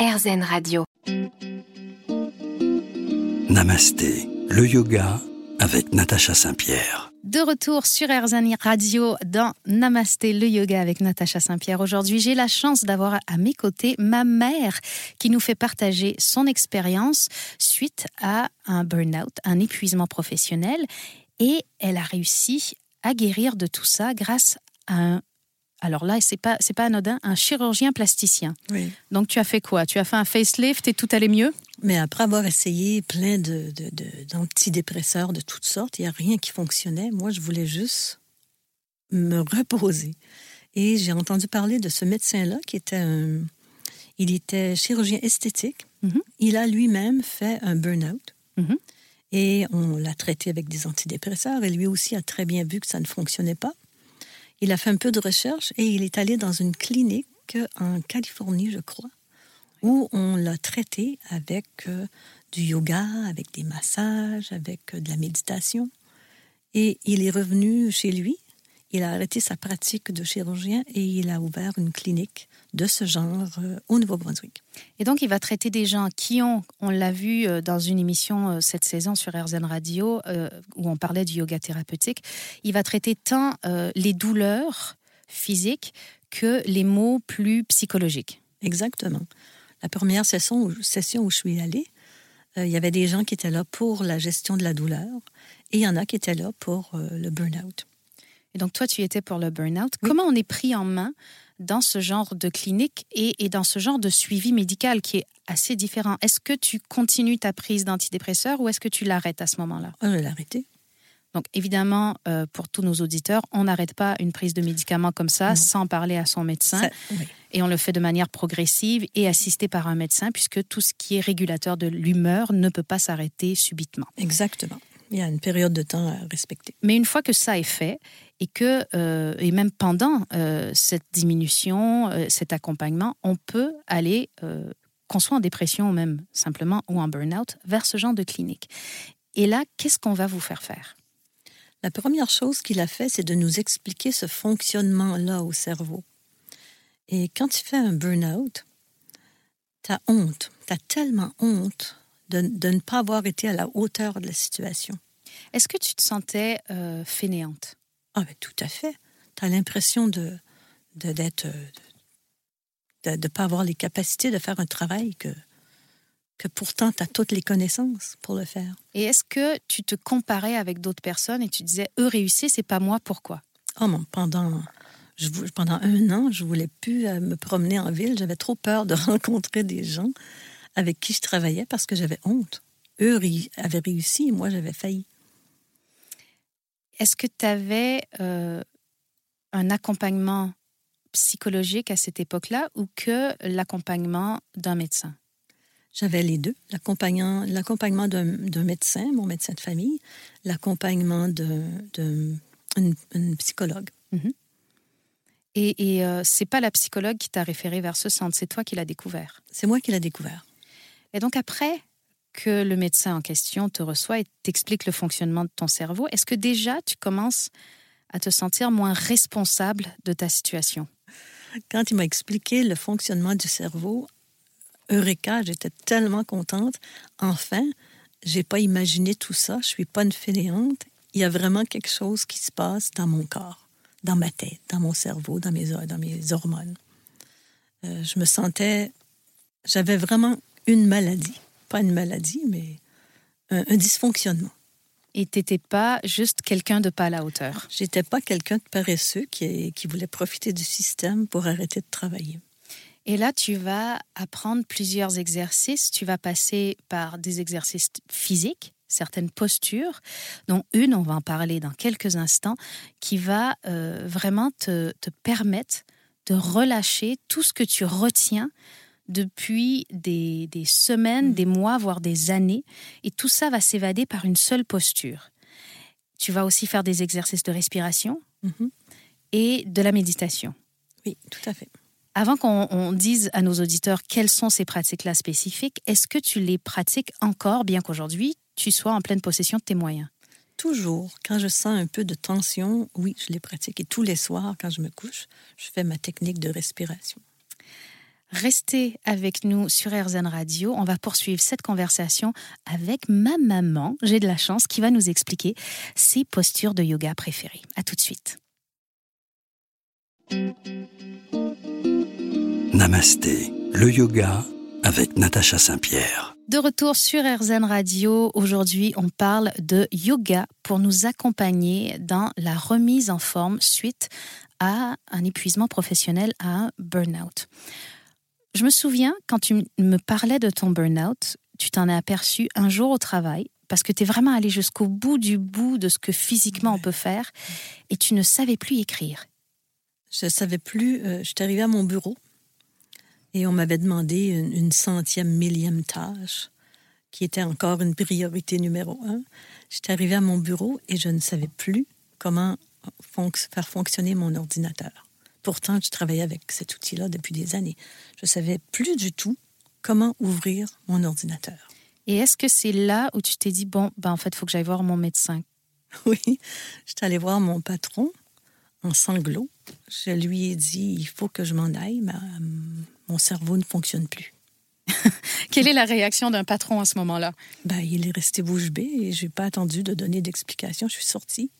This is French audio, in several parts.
RZN Radio. Namasté, le yoga avec Natacha Saint-Pierre. De retour sur RZN Radio dans Namasté, le yoga avec Natacha Saint-Pierre. Aujourd'hui, j'ai la chance d'avoir à mes côtés ma mère qui nous fait partager son expérience suite à un burn-out, un épuisement professionnel. Et elle a réussi à guérir de tout ça grâce à un alors là, c'est pas c'est pas anodin, un chirurgien plasticien. Oui. Donc tu as fait quoi? Tu as fait un facelift et tout allait mieux? Mais après avoir essayé plein de, de- de- d'antidépresseurs de toutes sortes, il n'y a rien qui fonctionnait. Moi, je voulais juste me reposer. Et j'ai entendu parler de ce médecin-là qui était un... Il était chirurgien esthétique. Mhm. Il a lui-même fait un burn-out. Mhm. Et on l'a traité avec des antidépresseurs. Et lui aussi a très bien vu que ça ne fonctionnait pas. Il a fait un peu de recherche et il est allé dans une clinique en Californie, je crois, où on l'a traité avec euh, du yoga, avec des massages, avec euh, de la méditation. Et il est revenu chez lui, il a arrêté sa pratique de chirurgien et il a ouvert une clinique de ce genre euh, au Nouveau-Brunswick. Et donc, il va traiter des gens qui ont, on l'a vu euh, dans une émission euh, cette saison sur RZN Radio, euh, où on parlait du yoga thérapeutique, il va traiter tant euh, les douleurs physiques que les maux plus psychologiques. Exactement. La première session où, session où je suis allée, il y avait des gens qui étaient là pour la gestion de la douleur et il y en a qui étaient là pour le burn-out. Et donc, toi, tu étais pour le burn-out. Oui. Comment on est pris en main dans ce genre de clinique et, et dans ce genre de suivi médical qui est assez différent? Est-ce que tu continues ta prise d'antidépresseurs ou est-ce que tu l'arrêtes à ce moment-là? Je l'ai arrêté. Donc évidemment, euh, pour tous nos auditeurs, on n'arrête pas une prise de médicaments comme ça Non. sans parler à son médecin. Ça- oui. Et on le fait de manière progressive et assisté par un médecin, puisque tout ce qui est régulateur de l'humeur ne peut pas s'arrêter subitement. Exactement. Il y a une période de temps à respecter. Mais une fois que ça est fait, et que, euh, et même pendant euh, cette diminution, euh, cet accompagnement, on peut aller, qu'on soit en dépression ou même simplement ou en burn-out, vers ce genre de clinique. Et là, qu'est-ce qu'on va vous faire faire? La première chose qu'il a fait, c'est de nous expliquer ce fonctionnement-là au cerveau. Et quand tu fais un burn-out, tu as honte. Tu as tellement honte de, de ne pas avoir été à la hauteur de la situation. Est-ce que tu te sentais fainéante? Ah, ben, tout à fait. Tu as l'impression de de d'être euh, de ne pas avoir les capacités de faire un travail que, que pourtant tu as toutes les connaissances pour le faire. Et est-ce que tu te comparais avec d'autres personnes et tu disais, eux réussissent, c'est pas moi, pourquoi? Oh, mon, pendant, je, pendant un an, je voulais plus euh, me promener en ville. J'avais trop peur de rencontrer des gens avec qui je travaillais parce que j'avais honte. Eux avaient réussi et moi, j'avais failli. Est-ce que tu avais euh, un accompagnement psychologique à cette époque-là ou que l'accompagnement d'un médecin? J'avais les deux, l'accompagnement d'un médecin, mon médecin de famille, l'accompagnement d'un- d'un- une- une psychologue. Et, et euh, c'est pas la psychologue qui t'a référé vers ce centre, c'est toi qui l'as découvert? C'est moi qui l'ai découvert. Et donc après que le médecin en question te reçoit et t'explique le fonctionnement de ton cerveau, est-ce que déjà tu commences à te sentir moins responsable de ta situation? Quand il m'a expliqué le fonctionnement du cerveau, Eureka, j'étais tellement contente. Enfin, j'ai pas imaginé tout ça. Je suis pas une fainéante. Il y a vraiment quelque chose qui se passe dans mon corps, dans ma tête, dans mon cerveau, dans mes, dans mes hormones. Euh, je me sentais... J'avais vraiment une maladie. Pas une maladie, mais un, un dysfonctionnement. et t'étais pas juste quelqu'un de pas à la hauteur. J'étais pas quelqu'un de paresseux qui, qui voulait profiter du système pour arrêter de travailler. Et là, tu vas apprendre plusieurs exercices. Tu vas passer par des exercices physiques, certaines postures, dont une, on va en parler dans quelques instants, qui va euh, vraiment te, te permettre de relâcher tout ce que tu retiens depuis des, des semaines, des mois, voire des années. Et tout ça va s'évader par une seule posture. Tu vas aussi faire des exercices de respiration Mhm. et de la méditation. Oui, tout à fait. Avant qu'on on dise à nos auditeurs quelles sont ces pratiques-là spécifiques, est-ce que tu les pratiques encore, bien qu'aujourd'hui tu sois en pleine possession de tes moyens? Toujours, quand je sens un peu de tension, oui, je les pratique. Et tous les soirs, quand je me couche, je fais ma technique de respiration. Restez avec nous sur RZN Radio. On va poursuivre cette conversation avec ma maman, j'ai de la chance, qui va nous expliquer ses postures de yoga préférées. À tout de suite. Namasté, le yoga avec Natacha Saint-Pierre. De retour sur RZN Radio, aujourd'hui on parle de yoga pour nous accompagner dans la remise en forme suite à un épuisement professionnel, à un burn-out. Je me souviens, quand tu me parlais de ton burn-out, tu t'en es aperçu un jour au travail parce que tu es vraiment allé jusqu'au bout du bout de ce que physiquement on peut faire et tu ne savais plus écrire. Je ne savais plus. Euh, je suis arrivée à mon bureau et on m'avait demandé une, une, centième, millième tâche qui était encore une priorité numéro un. J'étais arrivée à mon bureau et je ne savais plus comment faire fonctionner mon ordinateur. Pourtant, je travaillais avec cet outil-là depuis des années. Je savais plus du tout comment ouvrir mon ordinateur. Et est-ce que c'est là où tu t'es dit, bon, ben en fait, il faut que j'aille voir mon médecin? Oui, j'étais allée voir mon patron en sanglots. Je lui ai dit, il faut que je m'en aille, mais euh, mon cerveau ne fonctionne plus. Quelle est la réaction d'un patron à ce moment-là? Ben, il est resté bouche bée et je n'ai pas attendu de donner d'explication. Je suis sortie.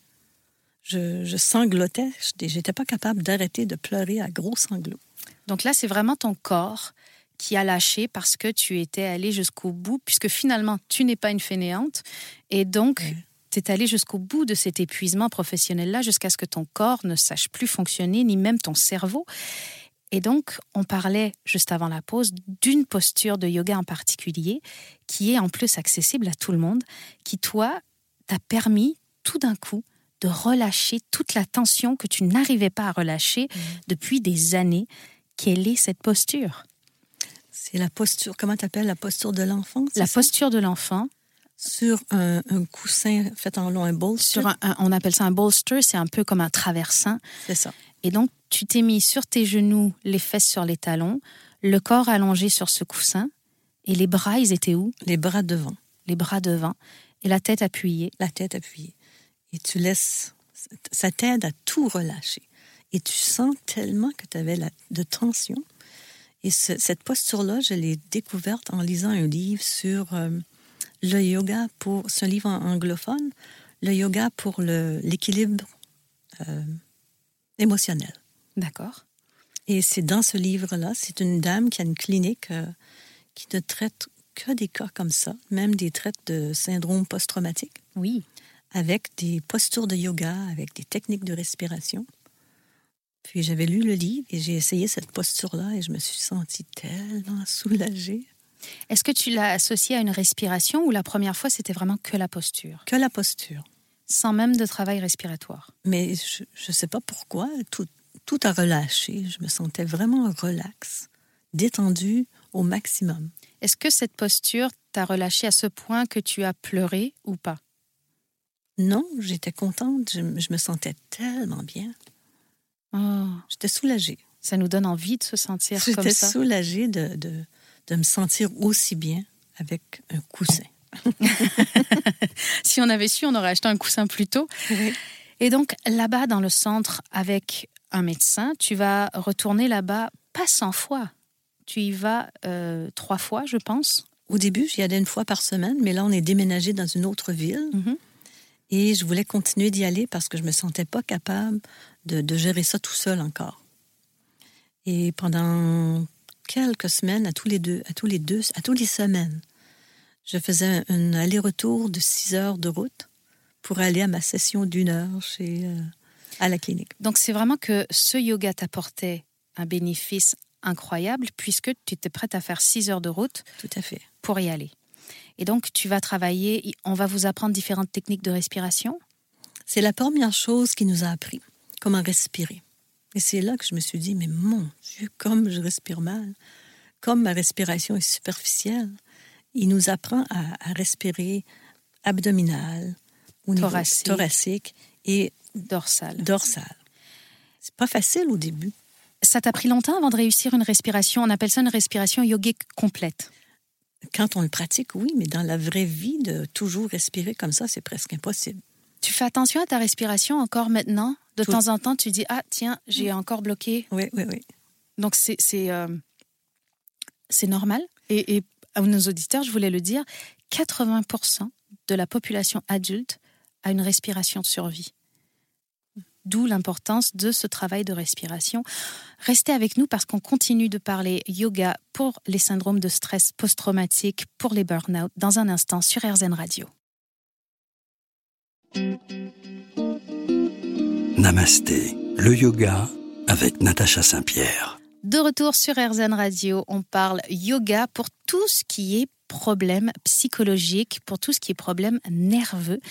Je, je sanglotais. Je n'étais pas capable d'arrêter de pleurer à gros sanglots. Donc là, c'est vraiment ton corps qui a lâché parce que tu étais allé jusqu'au bout, puisque finalement, tu n'es pas une fainéante. Et donc, tu es allé jusqu'au bout de cet épuisement professionnel-là, jusqu'à ce que ton corps ne sache plus fonctionner, ni même ton cerveau. Et donc, on parlait juste avant la pause d'une posture de yoga en particulier, qui est en plus accessible à tout le monde, qui, toi, t'a permis tout d'un coup de relâcher toute la tension que tu n'arrivais pas à relâcher mmh. depuis des années. Quelle est cette posture? C'est la posture, comment tu appelles la posture de l'enfant La posture de l'enfant. Sur un, coussin fait en long, un bolster. Sur on appelle ça un bolster, c'est un peu comme un traversin. C'est ça. Et donc, tu t'es mis sur tes genoux, les fesses sur les talons, le corps allongé sur ce coussin, et les bras, ils étaient où? Les bras devant. Les bras devant, et la tête appuyée. La tête appuyée. Et tu laisses, ça t'aide à tout relâcher. Et tu sens tellement que tu avais la, de tension. Et cette posture-là, je l'ai découverte en lisant un livre sur euh, le yoga pour, un livre anglophone, le yoga pour l'équilibre euh, émotionnel. D'accord. Et c'est dans ce livre-là, c'est une dame qui a une clinique euh, qui ne traite que des cas comme ça, même des traites de syndrome post-traumatique. Oui. Avec des postures de yoga, avec des techniques de respiration. Puis j'avais lu le livre et j'ai essayé cette posture-là et je me suis sentie tellement soulagée. Est-ce que tu l'as associé à une respiration ou la première fois c'était vraiment que la posture? Que la posture. Sans même de travail respiratoire? Mais je ne sais pas pourquoi, tout, tout a relâché. Je me sentais vraiment relax, détendue au maximum. Est-ce que cette posture t'a relâché à ce point que tu as pleuré ou pas? Non, j'étais contente. Je, me sentais tellement bien. Oh. J'étais soulagée. Ça nous donne envie de se sentir comme ça. J'étais soulagée de, de, de me sentir aussi bien avec un coussin. si on avait su, on aurait acheté un coussin plus tôt. Et donc, là-bas, dans le centre, avec un médecin, tu vas retourner là-bas pas 100 fois. Tu y vas euh, trois fois, je pense. Au début, j'y allais une fois par semaine, mais là, on est déménagé dans une autre ville. Mm-hmm. Et je voulais continuer d'y aller parce que je me sentais pas capable de, de, gérer ça tout seul encore. Et pendant quelques semaines, à tous les deux, à tous les deux, à tous les semaines, je faisais un aller-retour de six heures de route pour aller à ma session d'une heure chez, euh, à la clinique. Donc c'est vraiment que ce yoga t'apportait un bénéfice incroyable puisque tu étais prête à faire six heures de route. Tout à fait. Pour y aller. Et donc tu vas travailler, on va vous apprendre différentes techniques de respiration. C'est la première chose qui nous a appris, comment respirer. Et c'est là que je me suis dit, mais mon Dieu, comme je respire mal, comme ma respiration est superficielle, il nous apprend à, respirer abdominal, au thoracique. thoracique et dorsal. Dorsal. C'est pas facile au début. Ça t'a pris longtemps avant de réussir une respiration? On appelle ça une respiration yogique complète. Quand on le pratique, oui, mais dans la vraie vie, de toujours respirer comme ça, c'est presque impossible. Tu fais attention à ta respiration encore maintenant? De temps en temps, tu dis Ah, tiens, j'ai encore bloqué. Oui, oui, oui. Donc, c'est. Euh, c'est normal. Et, et à nos auditeurs, je voulais le dire, 80% de la population adulte a une respiration de survie. D'où l'importance de ce travail de respiration. Restez avec nous parce qu'on continue de parler yoga pour les syndromes de stress post-traumatique, pour les burn-out, dans un instant sur RZN Radio. Namasté, le yoga avec Natacha Saint-Pierre. De retour sur RZN Radio, on parle yoga pour tout ce qui est problème psychologique, pour tout ce qui est problème nerveux.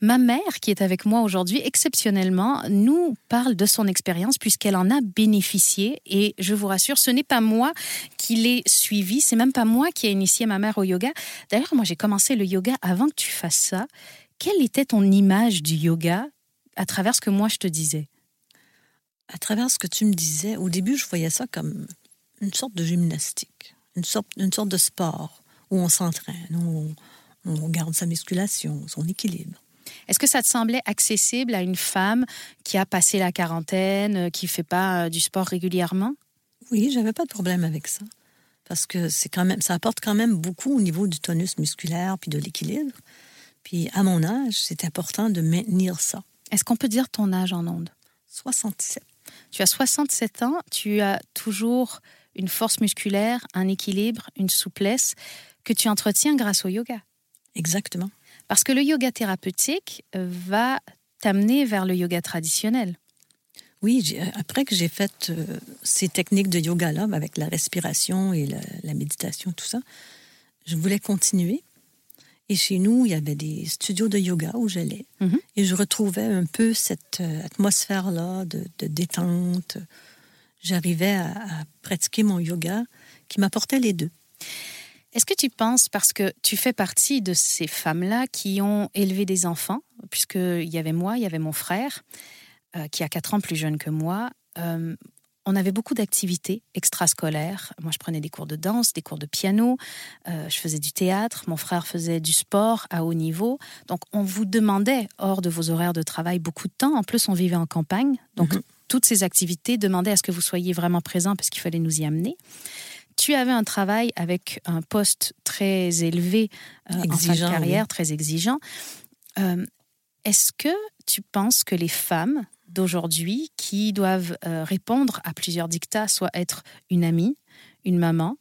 Ma mère, qui est avec moi aujourd'hui, exceptionnellement, nous parle de son expérience puisqu'elle en a bénéficié. Et je vous rassure, ce n'est pas moi qui l'ai suivi, c'est même pas moi qui ai initié ma mère au yoga. D'ailleurs, moi, j'ai commencé le yoga avant que tu fasses ça. Quelle était ton image du yoga à travers ce que moi je te disais? À travers ce que tu me disais, au début, je voyais ça comme une sorte de gymnastique, une sorte, une sorte de sport où on s'entraîne, où on, on garde sa musculation, son équilibre. Est-ce que ça te semblait accessible à une femme qui a passé la quarantaine, euh, qui fait pas euh, du sport régulièrement? Oui, j'avais pas de problème avec ça. Parce que c'est quand même, ça apporte quand même beaucoup au niveau du tonus musculaire puis de l'équilibre. Puis à mon âge, c'est important de maintenir ça. Est-ce qu'on peut dire ton âge en ondes? 67. Tu as 67 ans, tu as toujours une force musculaire, un équilibre, une souplesse que tu entretiens grâce au yoga. Exactement. Parce que le yoga thérapeutique euh, va t'amener vers le yoga traditionnel. Oui, après que j'ai fait euh, ces techniques de yoga-là, avec la respiration et la, la, méditation, tout ça, je voulais continuer. Et chez nous, il y avait des studios de yoga où j'allais. Mm -hmm. Et je retrouvais un peu cette euh, atmosphère-là de, de, détente. J'arrivais à, à, pratiquer mon yoga qui m'apportait les deux. Est-ce que tu penses, parce que tu fais partie de ces femmes-là qui ont élevé des enfants, puisqu'il y avait moi, il y avait mon frère, euh, qui a 4 ans plus jeune que moi, euh, on avait beaucoup d'activités extrascolaires. Moi, je prenais des cours de danse, des cours de piano, euh, je faisais du théâtre, mon frère faisait du sport à haut niveau. Donc, on vous demandait, hors de vos horaires de travail, beaucoup de temps. En plus, on vivait en campagne. Donc, mm -hmm. toutes ces activités demandaient à ce que vous soyez vraiment présent parce qu'il fallait nous y amener. Tu avais un travail avec un poste très élevé euh, en fin de carrière, oui. très exigeant. Euh, Est-ce que tu penses que les femmes d'aujourd'hui qui doivent euh, répondre à plusieurs dictats, soit être une amie, une maman,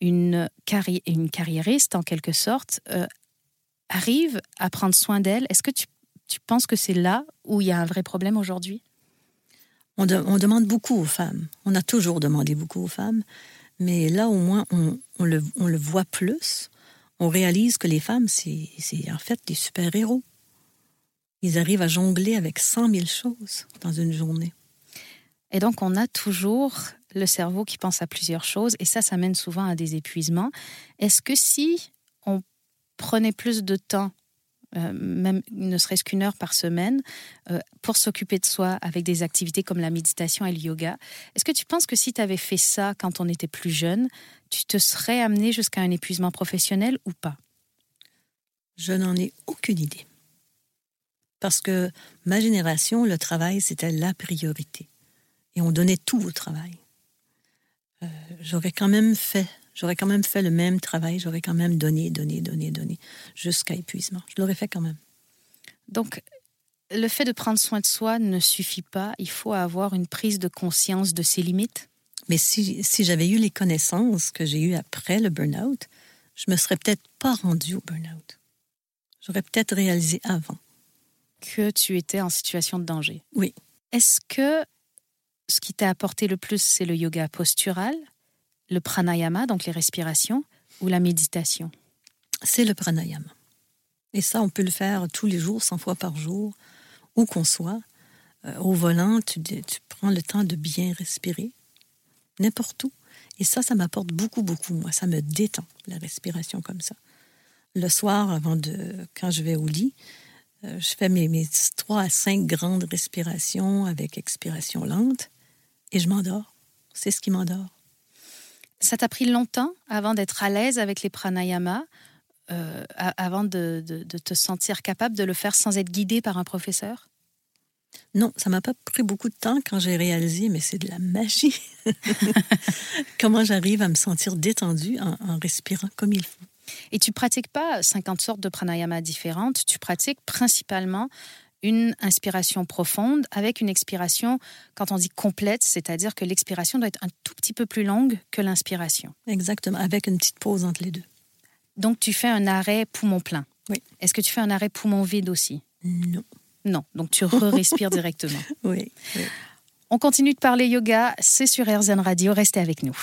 une, carri une carriériste en quelque sorte, arrivent à prendre soin d'elles. Est-ce que tu, tu, penses que c'est là où il y a un vrai problème aujourd'hui? On, de, on, demande beaucoup aux femmes. On a toujours demandé beaucoup aux femmes. Mais là, au moins, on, le, le voit plus. On réalise que les femmes, c'est en fait des super-héros. Ils arrivent à jongler avec 100 000 choses dans une journée. Et donc, on a toujours le cerveau qui pense à plusieurs choses, et ça, ça mène souvent à des épuisements. Est-ce que si on prenait plus de temps, euh, même ne serait-ce qu'une heure par semaine, euh, pour s'occuper de soi avec des activités comme la méditation et le yoga, est-ce que tu penses que si tu avais fait ça quand on était plus jeune, tu te serais amené jusqu'à un épuisement professionnel ou pas? Je n'en ai aucune idée parce que ma génération, le travail, c'était la priorité. Et on donnait tout au travail. Euh, j'aurais quand même fait, j'aurais quand même fait le même travail, j'aurais quand même donné, donné, donné, donné, jusqu'à épuisement. Je l'aurais fait quand même. Donc, le fait de prendre soin de soi ne suffit pas. Il faut avoir une prise de conscience de ses limites. Mais si, si j'avais eu les connaissances que j'ai eues après le burn-out, je me serais peut-être pas rendue au burn-out. J'aurais peut-être réalisé avant que tu étais en situation de danger. Oui. Est-ce que ce qui t'a apporté le plus, c'est le yoga postural, le pranayama, donc les respirations, ou la méditation? C'est le pranayama. Et ça, on peut le faire tous les jours, 100 fois par jour, où qu'on soit. Euh, au volant, tu, prends le temps de bien respirer, n'importe où. Et ça, ça m'apporte beaucoup, beaucoup. Moi, ça me détend, la respiration comme ça. Le soir, avant de, quand je vais au lit, euh, je fais mes, mes 3 à 5 grandes respirations avec expiration lente et je m'endors. C'est ce qui m'endort. Ça t'a pris longtemps avant d'être à l'aise avec les pranayamas, euh, avant de, de, de, te sentir capable de le faire sans être guidé par un professeur? Non, ça m'a pas pris beaucoup de temps quand j'ai réalisé, mais c'est de la magie. Comment j'arrive à me sentir détendue en, en, respirant comme il faut. Et tu pratiques pas 50 sortes de pranayama différentes, tu pratiques principalement une inspiration profonde avec une expiration, quand on dit complète, c'est-à-dire que l'expiration doit être un tout petit peu plus longue que l'inspiration. Exactement, avec une petite pause entre les deux. Donc tu fais un arrêt poumon plein. Oui. Est-ce que tu fais un arrêt poumon vide aussi? Non. Non, donc tu re-respires directement. Oui, oui. On continue de parler yoga, c'est sur RZN Radio, restez avec nous.